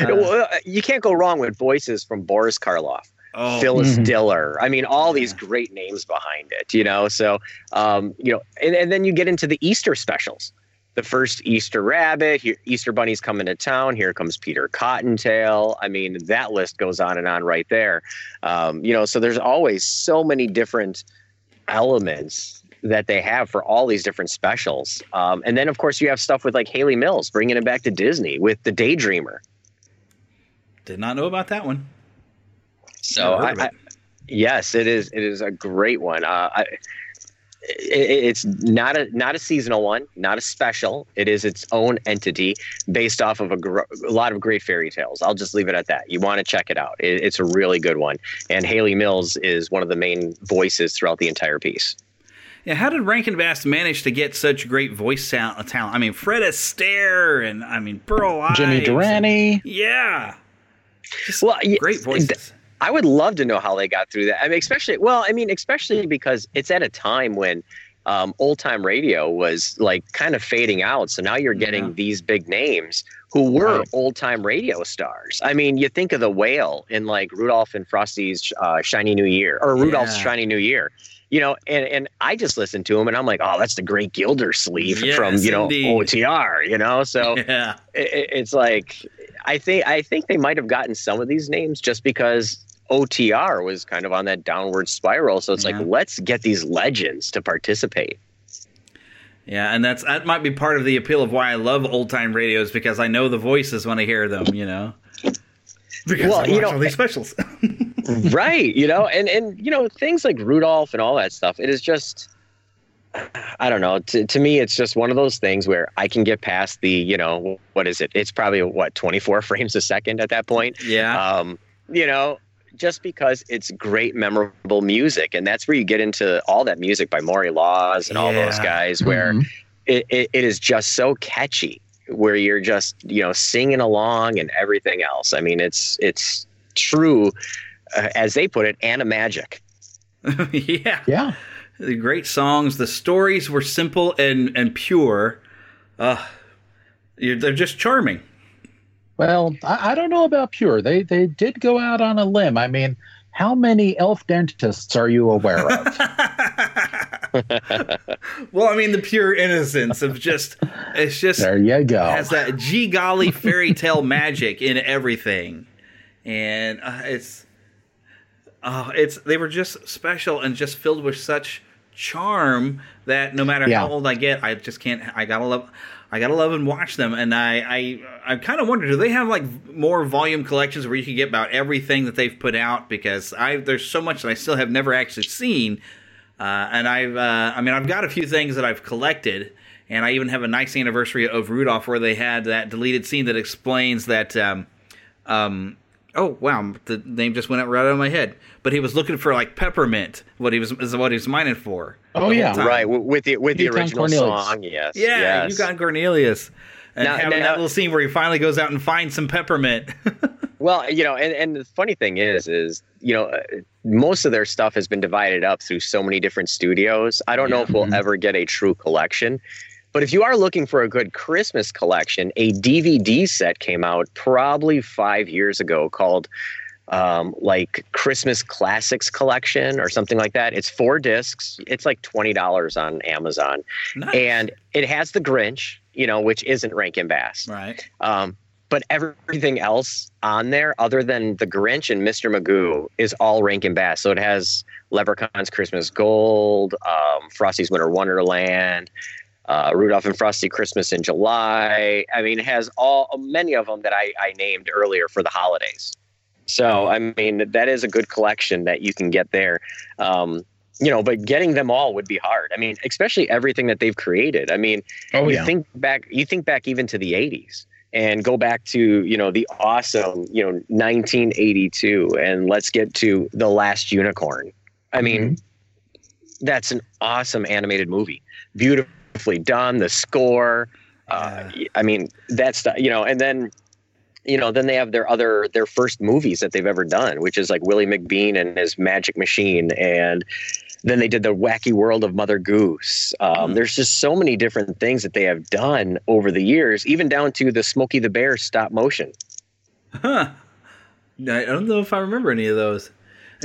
well, uh, you can't go wrong with voices from boris karloff Oh. Phyllis Mhm. Diller. I mean, all these great names behind it, you know. So, um, you know, and, and then you get into the Easter specials. The first Easter Rabbit, here, Easter Bunny's coming to town. Here comes Peter Cottontail. I mean, that list goes on and on right there. Um, you know, so there's always so many different elements that they have for all these different specials. Um, and then, of course, you have stuff with like Hayley Mills bringing it back to Disney with The Daydreamer. Did not know about that one. So I, I, yes, it is. It is a great one. Uh, I, it's not a not a seasonal one, not a special. It is its own entity based off of a, gr- a lot of great fairy tales. I'll just leave it at that. You want to check it out. It, it's a really good one. And Hayley Mills is one of the main voices throughout the entire piece. Yeah, how did Rankin Bass manage to get such great voice sound, uh, talent? I mean, Fred Astaire and I mean Burl Jimmy Ives. Durante. Yeah, Well, great voices. I would love to know how they got through that. I mean, especially well, I mean, especially because it's at a time when um, old time radio was like kind of fading out. So now you're getting these big names who were old time radio stars. I mean, you think of the whale in like Rudolph and Frosty's uh, Shiny New Year or Rudolph's Yeah. Shiny New Year. You know, and, and I just listened to him and I'm like, oh, that's the great Gildersleeve Yes, from, you know, indeed. OTR, you know? So Yeah. it- it's like I think I think they might have gotten some of these names just because OTR was kind of on that downward spiral. So it's Yeah. like let's get these legends to participate. Yeah, and that's that might be part of the appeal of why I love old time radios because I know the voices when I hear them. You know. Because Well, I you know- all these eh, specials. right, you know, and and you know things like Rudolph and all that stuff. It is just I don't know. To, to me, it's just one of those things where I can get past the, you know, what is it? It's probably what 24 frames a second at that point. Yeah. Um, you know, just because it's great, memorable music, and that's where you get into all that music by Maury Laws and all those guys, where Mhm. it, it, it is just so catchy, where you're just you know singing along and everything else. I mean, it's it's true, uh, as they put it, and a magic. yeah. Yeah. The great songs. The stories were simple and and pure. Uh, you're, they're just charming. Well, I, I don't know about pure. They they did go out on a limb. I mean, how many elf dentists are you aware of? Well, I mean, the pure innocence of just it's just there you go. has that gee golly fairy tale magic in everything, and uh, it's uh, it's they were just special and just filled with such charm that no matter Yeah. how old I get, I just can't. I gotta love. I gotta love and watch them, and I I, I kind of wonder, do they have like more volume collections where you can get about everything that they've put out? Because I there's so much that I still have never actually seen, uh, and I've uh, I mean I've got a few things that I've collected, and I even have a nice anniversary of Rudolph where they had that deleted scene that explains that. Um, um, oh wow, the name just went out right out of my head. But he was looking for like peppermint. What he was is what he was mining for. Oh, yeah. time. Right, with the with the Newtown original Cornelius. song, yes. Yeah, yes. you got Cornelius. And Now- having now- that little scene where he finally goes out and finds some peppermint. Well, you know, and, and the funny thing is, is you know, uh, most of their stuff has been divided up through so many different studios. I don't know if we'll ever get a true collection, but if you are looking for a good Christmas collection, a DVD set came out probably five years ago called um, like Christmas Classics Collection or something like that. It's four discs. It's like twenty dollars on Amazon, Nice. and it has the Grinch, you know, which isn't Rankin Bass. right. Um, but everything else on there, other than the Grinch and Mr. Magoo, is all Rankin Bass. So it has Leprechaun's Christmas Gold, um, Frosty's Winter Wonderland, uh, Rudolph and Frosty Christmas in July. I mean, it has all many of them that I, I named earlier for the holidays. So I mean, that is a good collection that you can get there. Um, you know, but getting them all would be hard. I mean, especially everything that they've created. I mean, Oh, you yeah. think back you think back even to the 80s and go back to you know the awesome you know 1982 and let's get to the last unicorn i mean that's an awesome animated movie beautifully done the score uh, i mean that's the you know and then you know then they have their other their first movies that they've ever done which is like willy mcbean and his magic machine and then they did the wacky world of mother goose um, there's just so many different things that they have done over the years even down to the smokey the bear stop motion Huh. I don't know if I remember any of those.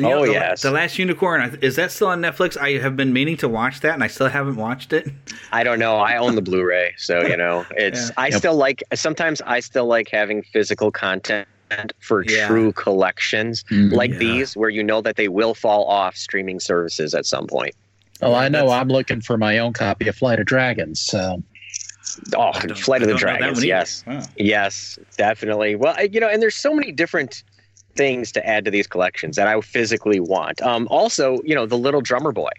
And, Oh, the, yes. The Last Unicorn, is that still on Netflix? I have been meaning to watch that and I still haven't watched it. i don't know i own the blu-ray so you know it's Yeah. i Yep. still like sometimes i still like having physical content for Yeah. true collections Mhm. like Yeah. these where you know that they will fall off streaming services at some point Oh, I know That's- I'm looking for my own copy of Flight of Dragons. So oh flight of the don't know that dragons yes Wow. Yes, definitely. Well, I- you know, and there's so many different things to add to these collections that I physically want. Um, also, you know, the Little Drummer Boy,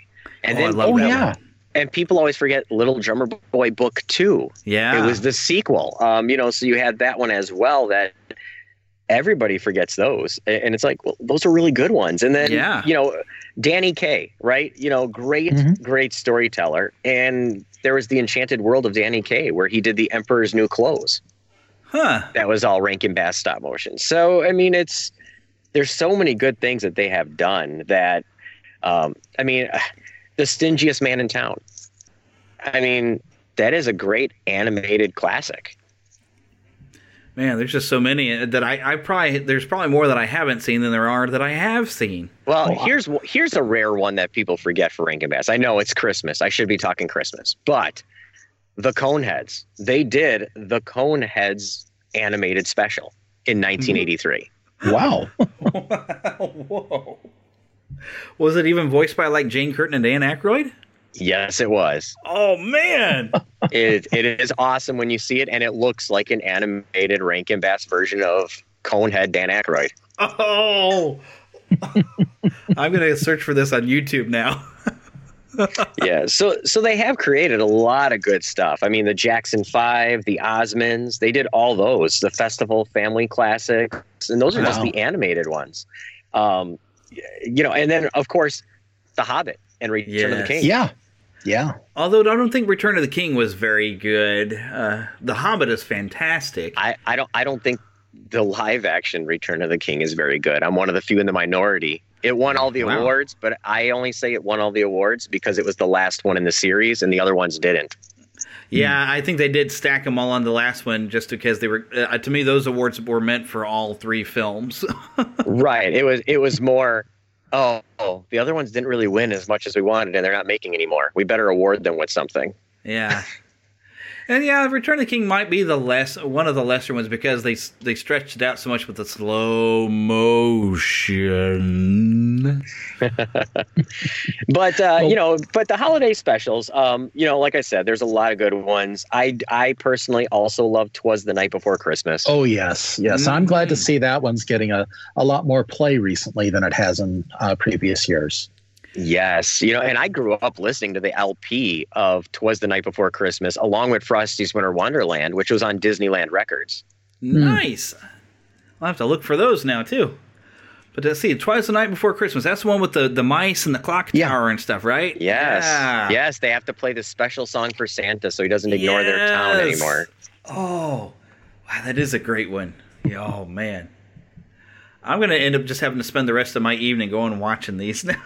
and Oh, I then love oh that yeah, one. and people always forget Little Drummer Boy Book Two. Yeah. It was the sequel. Um, you know, so you had that one as well. That everybody forgets those, and it's like, well, those are really good ones. And then, Yeah. you know, Danny Kaye, right? You know, great, Mhm. great storyteller, and there was the Enchanted World of Danny Kaye, where he did the Emperor's New Clothes Huh. that was all Rankin Bass stop motion. So I mean, it's there's so many good things that they have done that um, I mean, the stingiest man in town. I mean, that is a great animated classic. Man, there's just so many that I, I probably there's probably more that I haven't seen than there are that I have seen. Well, here's here's a rare one that people forget for Rankin Bass. I know it's Christmas. I should be talking Christmas, but the Coneheads. They did the Coneheads animated special in 1983. Wow. Whoa. Was it even voiced by like Jane Curtin and Dan Aykroyd? Yes, it was. Oh man. it it is awesome when you see it, and it looks like an animated Rankin Bass version of Conehead Dan Aykroyd. Oh. I'm gonna search for this on YouTube now. yeah, so so they have created a lot of good stuff. I mean, the Jackson Five, the Osmonds, they did all those. The Festival Family Classics, and those are just the animated ones. Um, you know, and then of course, The Hobbit and Return of the King. Yeah. Yeah. Although I don't think Return of the King was very good. Uh, the Hobbit is fantastic. I, I don't I don't think the live action Return of the King is very good. I'm one of the few in the minority. It won all the Wow. awards, but I only say it won all the awards because it was the last one in the series, and the other ones didn't. Yeah, I think they did stack them all on the last one just because they were. Uh, to me, those awards were meant for all three films. right. It was it was more. Oh, oh, the other ones didn't really win as much as we wanted, and they're not making anymore. We better award them with something. yeah, and yeah, Return of the King might be the less one of the lesser ones because they they stretched it out so much with the slow motion. But uh, you know, but the holiday specials, um, you know, like I said, there's a lot of good ones. I I personally also love "Twas the Night Before Christmas." Oh yes, yes. I'm glad to Mm. see that one's getting a, a lot more play recently than it has in uh, previous years. Yes, you know, and I grew up listening to the LP of "Twas the Night Before Christmas" along with Frosty's Winter Wonderland, which was on Disneyland Records. Hmm. Nice. I'll have to look for those now too. But let's see, Twice the Night Before Christmas. That's the one with the, the mice and the clock tower and stuff, right? Yes, Yeah. yes, they have to play this special song for Santa so he doesn't ignore their town anymore. Oh, wow, that is a great one. Yeah, oh man, I'm gonna end up just having to spend the rest of my evening going and watching these now.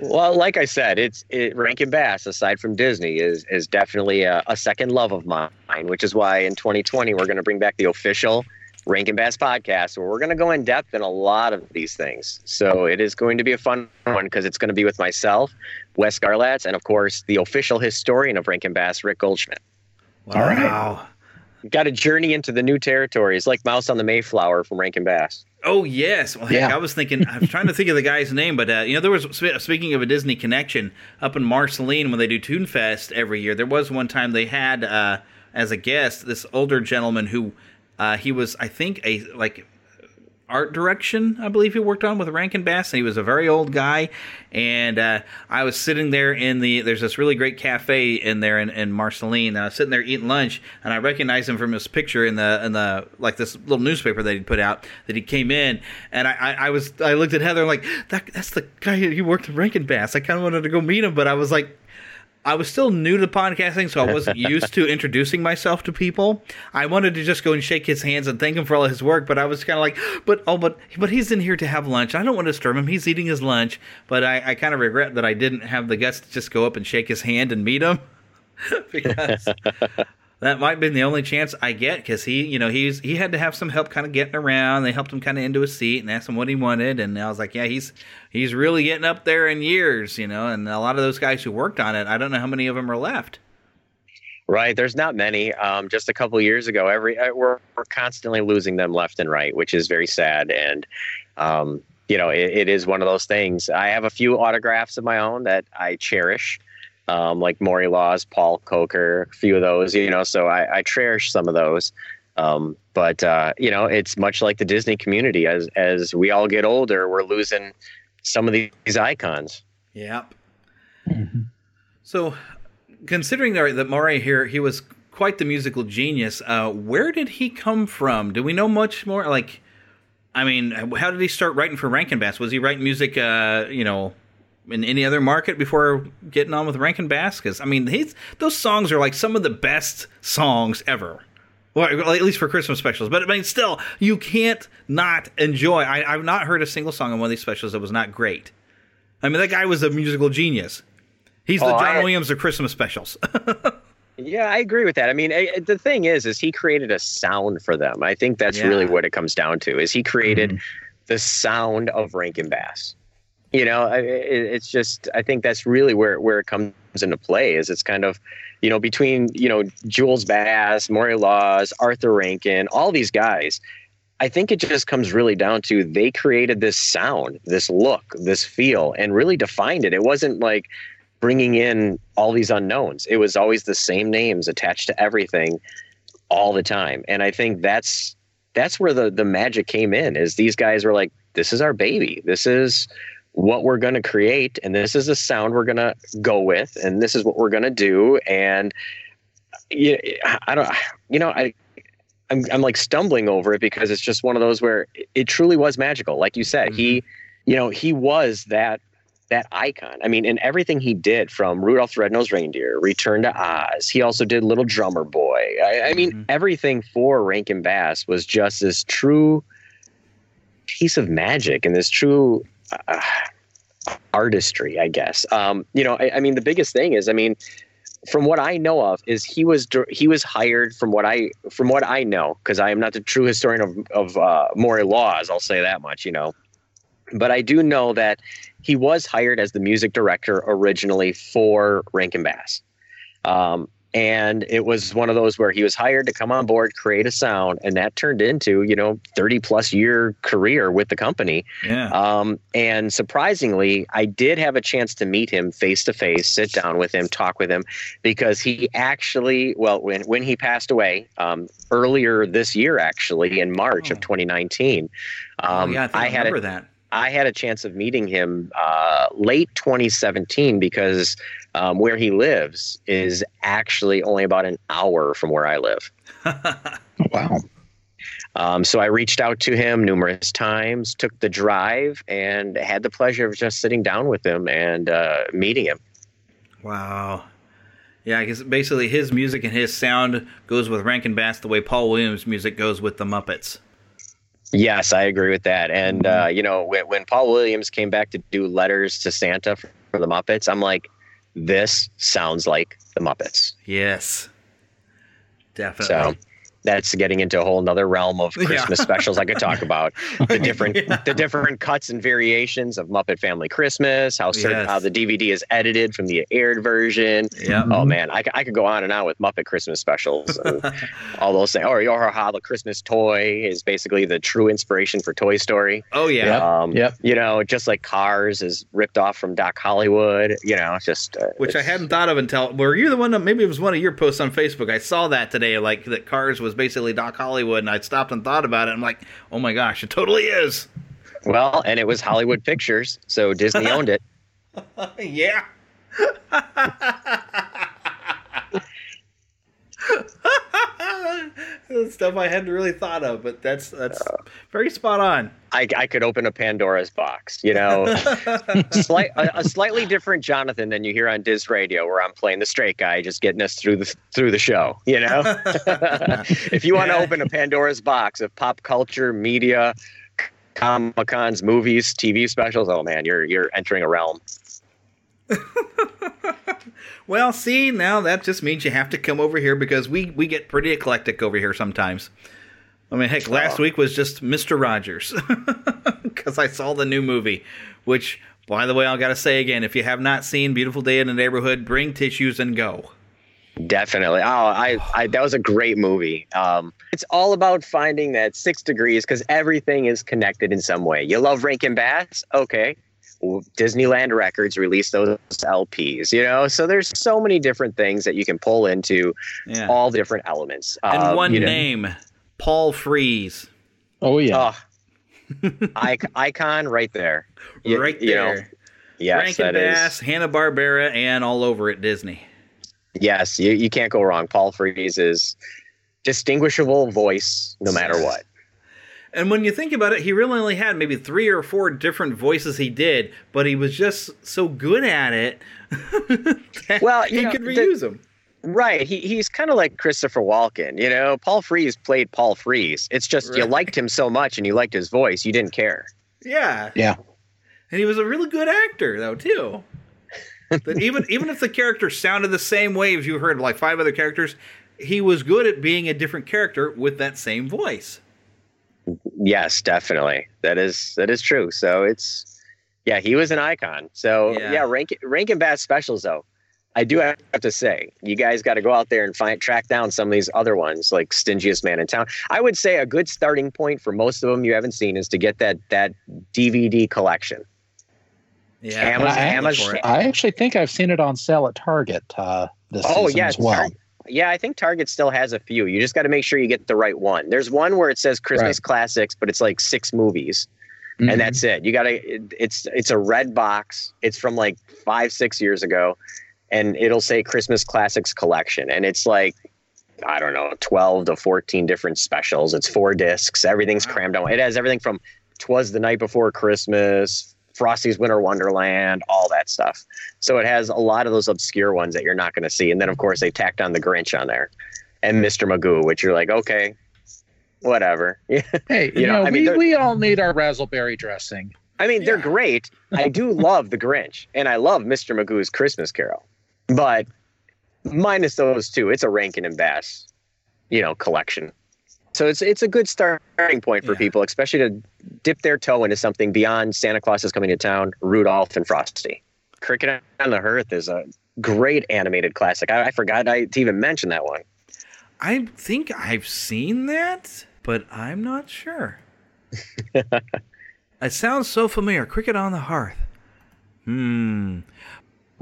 Well, like I said, it's it, Rankin Bass, aside from Disney, is is definitely a, a second love of mine. Which is why in 2020 we're going to bring back the official Rankin Bass podcast, where we're going to go in depth in a lot of these things. So it is going to be a fun one because it's going to be with myself, Wes Garlatz, and of course the official historian of Rankin Bass, Rick Goldschmidt. Wow. Got a journey into the new territories, like Mouse on the Mayflower from Rankin Bass. Oh yes, well, heck, Yeah. I was thinking. I was trying to think of the guy's name, but uh, you know, there was speaking of a Disney connection up in Marceline when they do Toonfest every year. There was one time they had uh, as a guest this older gentleman who uh, he was, I think, a like art direction. I believe he worked on with Rankin Bass, and he was a very old guy. And uh, I was sitting there in the there's this really great cafe in there in, in Marceline. And I was sitting there eating lunch, and I recognized him from his picture in the in the like this little newspaper that he put out that he came in. And I, I, I was I looked at Heather I'm like that that's the guy who worked at Rankin Bass. I kind of wanted to go meet him, but I was like. I was still new to podcasting, so I wasn't used to introducing myself to people. I wanted to just go and shake his hands and thank him for all his work, but I was kind of like, but oh, but but he's in here to have lunch. I don't want to disturb him. He's eating his lunch, but I, I kind of regret that I didn't have the guts to just go up and shake his hand and meet him because that might been the only chance I get because he, you know, he's he had to have some help kind of getting around. They helped him kind of into a seat and asked him what he wanted, and I was like, yeah, he's he's really getting up there in years, you know. And a lot of those guys who worked on it, I don't know how many of them are left. Right. There's not many. Um, just a couple years ago, every uh, we're we're constantly losing them left and right, which is very sad. And um, you know, it, it is one of those things. I have a few autographs of my own that I cherish, um, like Maury Laws, Paul Coker, a few of those. You know, so I, I cherish some of those. Um, but uh, you know, it's much like the Disney community. As as we all get older, we're losing some of these icons. Yep. So, considering that that Maury here, he was quite the musical genius. Uh, where did he come from? Do we know much more? Like, I mean, how did he start writing for Rankin Bass? Was he writing music, uh, you know, in any other market before getting on with Rankin Bass? Because I mean, his those songs are like some of the best songs ever. Well, at least for Christmas specials. But I mean, still, you can't not enjoy. I, I've not heard a single song on one of these specials that was not great. I mean, that guy was a musical genius. He's the Oh, John I- Williams of Christmas specials. Yeah, I agree with that. I mean, I, the thing is, is he created a sound for them. I think that's Yeah. really what it comes down to. Is he created mm-hmm. the sound of Rankin Bass? You know, it's just I think that's really where where it comes into play. Is it's kind of, you know, between you know Jules Bass, Maury Laws, Arthur Rankin, all these guys. I think it just comes really down to they created this sound, this look, this feel, and really defined it. It wasn't like bringing in all these unknowns. It was always the same names attached to everything all the time. And I think that's that's where the the magic came in is these guys were like this is our baby. This is what we're going to create and this is the sound we're going to go with and this is what we're going to do and yeah, I don't you know I I'm, I'm like stumbling over it because it's just one of those where it, truly was magical. Like you said, he, mm-hmm. you know, he was that that icon. I mean, in everything he did from Rudolph the Red-Nosed Reindeer, Return to Oz, he also did Little Drummer Boy. I, I mean, mm-hmm. everything for Rankin Bass was just this true piece of magic and this true uh, artistry, I guess. Um, you know, I, I mean, the biggest thing is, I mean, from what I know of, is he was he was hired from what I from what I know because I am not the true historian of of uh, Maury Laws. I'll say that much, you know. But I do know that he was hired as the music director originally for Rankin Bass. Um, and it was one of those where he was hired to come on board, create a sound, and that turned into, you know, 30 plus year career with the company. Yeah. Um, and surprisingly, I did have a chance to meet him face to face, sit down with him, talk with him, because he actually, well, when, when he passed away um, earlier this year, actually in March of 2019, oh, um, yeah, I, think I, had a- remember that. I had a chance of meeting him uh, late 2017 because um, where he lives is actually only about an hour from where I live. wow. Um, so I reached out to him numerous times, took the drive, and had the pleasure of just sitting down with him and uh, meeting him. Wow. Yeah, because basically his music and his sound goes with Rankin Bass the way Paul Williams' music goes with the Muppets. Yes, I agree with that. And uh, you know, when, when Paul Williams came back to do letters to Santa for, for the Muppets, I'm like, this sounds like the Muppets. Yes. Definitely. So that's getting into a whole nother realm of Yeah. Christmas specials I could talk about. The different the different cuts and variations of Muppet Family Christmas, how certain Yes. how the DVD is edited from the aired version. Yeah. Oh man, I could go on and on with Muppet Christmas specials. And all those things. Or or how the Christmas toy is basically the true inspiration for Toy Story. Oh yeah. Um, Yep. You know, just like Cars is ripped off from Doc Hollywood. You know, just uh, Which I hadn't thought of until were you the one that maybe it was one of your posts on Facebook. I saw that today, like that Cars was basically Doc Hollywood, and I stopped and thought about it. I'm like, oh my gosh, it totally is. Well, and it was Hollywood Pictures, so Disney owned it. yeah. Stuff I hadn't really thought of, but that's that's very spot on. I, I could open a Pandora's box, you know, slight, a, a slightly different Jonathan than you hear on Diz Radio, where I'm playing the straight guy, just getting us through the through the show. You know, if you want to open a Pandora's box of pop culture, media, comic cons, movies, TV specials, oh man, you're you're entering a realm. Well, see, now that just means you have to come over here because we we get pretty eclectic over here sometimes. I mean, heck, last week was just Mister Rogers because I saw the new movie. Which, by the way, I got to say again, if you have not seen Beautiful Day in the Neighborhood, bring tissues and go. Definitely. Oh, I, I that was a great movie. Um, it's all about finding that six degrees because everything is connected in some way. You love Rankin Bass, okay? Well, Disneyland Records released those LPs, you know. So there's so many different things that you can pull into Yeah. all different elements. and Um, one you know- name, Paul Frees. Oh yeah. Oh, Ic- icon right there. You- right you know, there. yes, Rankin that is. Bass, Hanna Barbera, and all over at Disney. Yes, you, you can't go wrong. Paul Frees is distinguishable voice no matter what. And when you think about it, he really only had maybe three or four different voices he did, but he was just so good at it. that Well, you he know, could the- reuse them. Right. He, he's kind of like Christopher Walken. You know, Paul Frees played Paul Frees. It's just you liked him so much and you liked his voice, you didn't care. Yeah, Yeah. and he was a really good actor though too. that even even if the character sounded the same way as you heard like five other characters, he was good at being a different character with that same voice. Yes, definitely. That is that is true. So it's yeah, he was an icon. So Yeah. yeah, Rankin Rankin Bass specials though. I do have to say, you guys got to go out there and find track down some of these other ones, like Stingiest Man in Town. I would say a good starting point for most of them you haven't seen is to get that that DVD collection. Yeah, Amazon- I, Amazon- I actually think I've seen it on sale at Target uh, this Oh season yeah, as well. Tar- yeah. I think Target still has a few. You just got to make sure you get the right one. There's one where it says Christmas Right. classics, but it's like six movies, Mhm. and that's it. You got to. It, it's it's a red box. It's from like five six years ago, and it'll say Christmas classics collection, and it's like. I don't know, 12 to 14 different specials. It's four discs. Everything's crammed on. It has everything from Twas the Night Before Christmas, Frosty's Winter Wonderland, all that stuff. So it has a lot of those obscure ones that you're not going to see. And then, of course, they tacked on the Grinch on there and Mr. Magoo, which you're like, okay, whatever. Hey, You you, know, know, I mean, we, we all need our razzleberry dressing. I mean, they're great. I do love the Grinch and I love Mr. Magoo's Christmas Carol. But minus those two, it's a Rankin and Bass, you know, collection. So it's it's a good starting point for Yeah. people, especially to dip their toe into something beyond Santa Claus is coming to town, Rudolph and Frosty. Cricket on the Hearth is a great animated classic. I, I forgot I, to even mention that one. I think I've seen that, but I'm not sure. it sounds so familiar. Cricket on the Hearth. Hmm.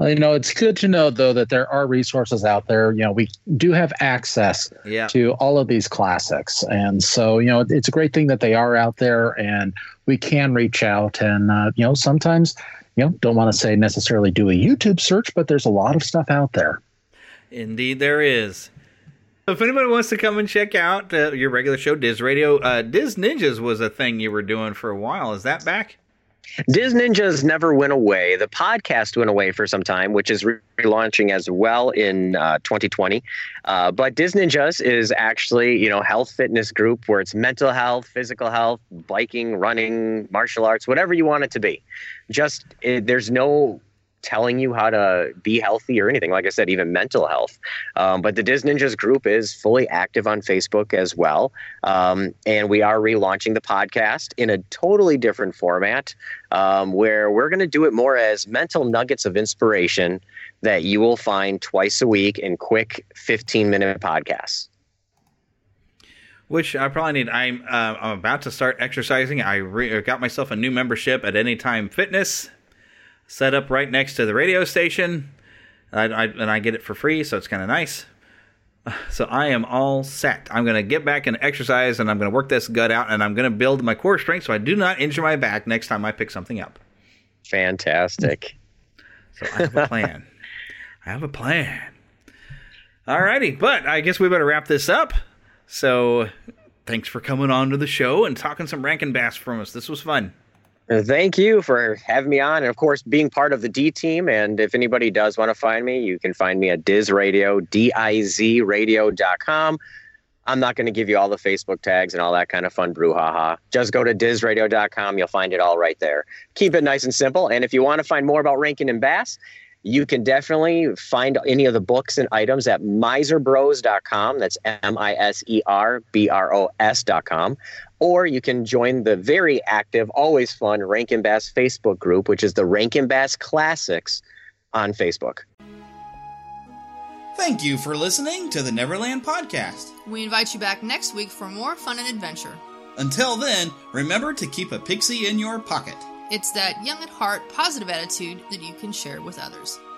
Well, You know, it's good to know though that there are resources out there. You know, we do have access Yeah. to all of these classics, and so you know, it's a great thing that they are out there, and we can reach out. And uh, you know, sometimes you know, don't want to say necessarily do a YouTube search, but there's a lot of stuff out there. Indeed, there is. If anybody wants to come and check out uh, your regular show, Diz Radio, uh, Diz Ninjas was a thing you were doing for a while. Is that back? Diz Ninjas never went away. The podcast went away for some time, which is relaunching as well in uh, 2020. Uh, but Diz Ninjas is actually, you know, health fitness group where it's mental health, physical health, biking, running, martial arts, whatever you want it to be. Just it, there's no telling you how to be healthy or anything. Like I said, even mental health. Um, but the Diz Ninjas group is fully active on Facebook as well. Um, and we are relaunching the podcast in a totally different format um, where we're going to do it more as mental nuggets of inspiration that you will find twice a week in quick 15 minute podcasts. Which I probably need. I'm uh, I'm about to start exercising. I re- got myself a new membership at Anytime Fitness, set up right next to the radio station, I, I, and I get it for free, so it's kind of nice. So I am all set. I'm going to get back and exercise, and I'm going to work this gut out, and I'm going to build my core strength so I do not injure my back next time I pick something up. Fantastic. So I have a plan. I have a plan. Alrighty, but I guess we better wrap this up. So thanks for coming on to the show and talking some Rankin Bass from us. This was fun. Thank you for having me on, and of course, being part of the D team. And if anybody does want to find me, you can find me at Diz Radio, D I Z radio.com. I'm not going to give you all the Facebook tags and all that kind of fun brouhaha. Just go to dizradio.com. You'll find it all right there. Keep it nice and simple. And if you want to find more about Rankin and Bass, you can definitely find any of the books and items at miserbros.com. That's M I S E R B R O S.com. Or you can join the very active, always fun Rankin Bass Facebook group, which is the Rankin Bass Classics on Facebook. Thank you for listening to the Neverland Podcast. We invite you back next week for more fun and adventure. Until then, remember to keep a pixie in your pocket. It's that young at heart, positive attitude that you can share with others.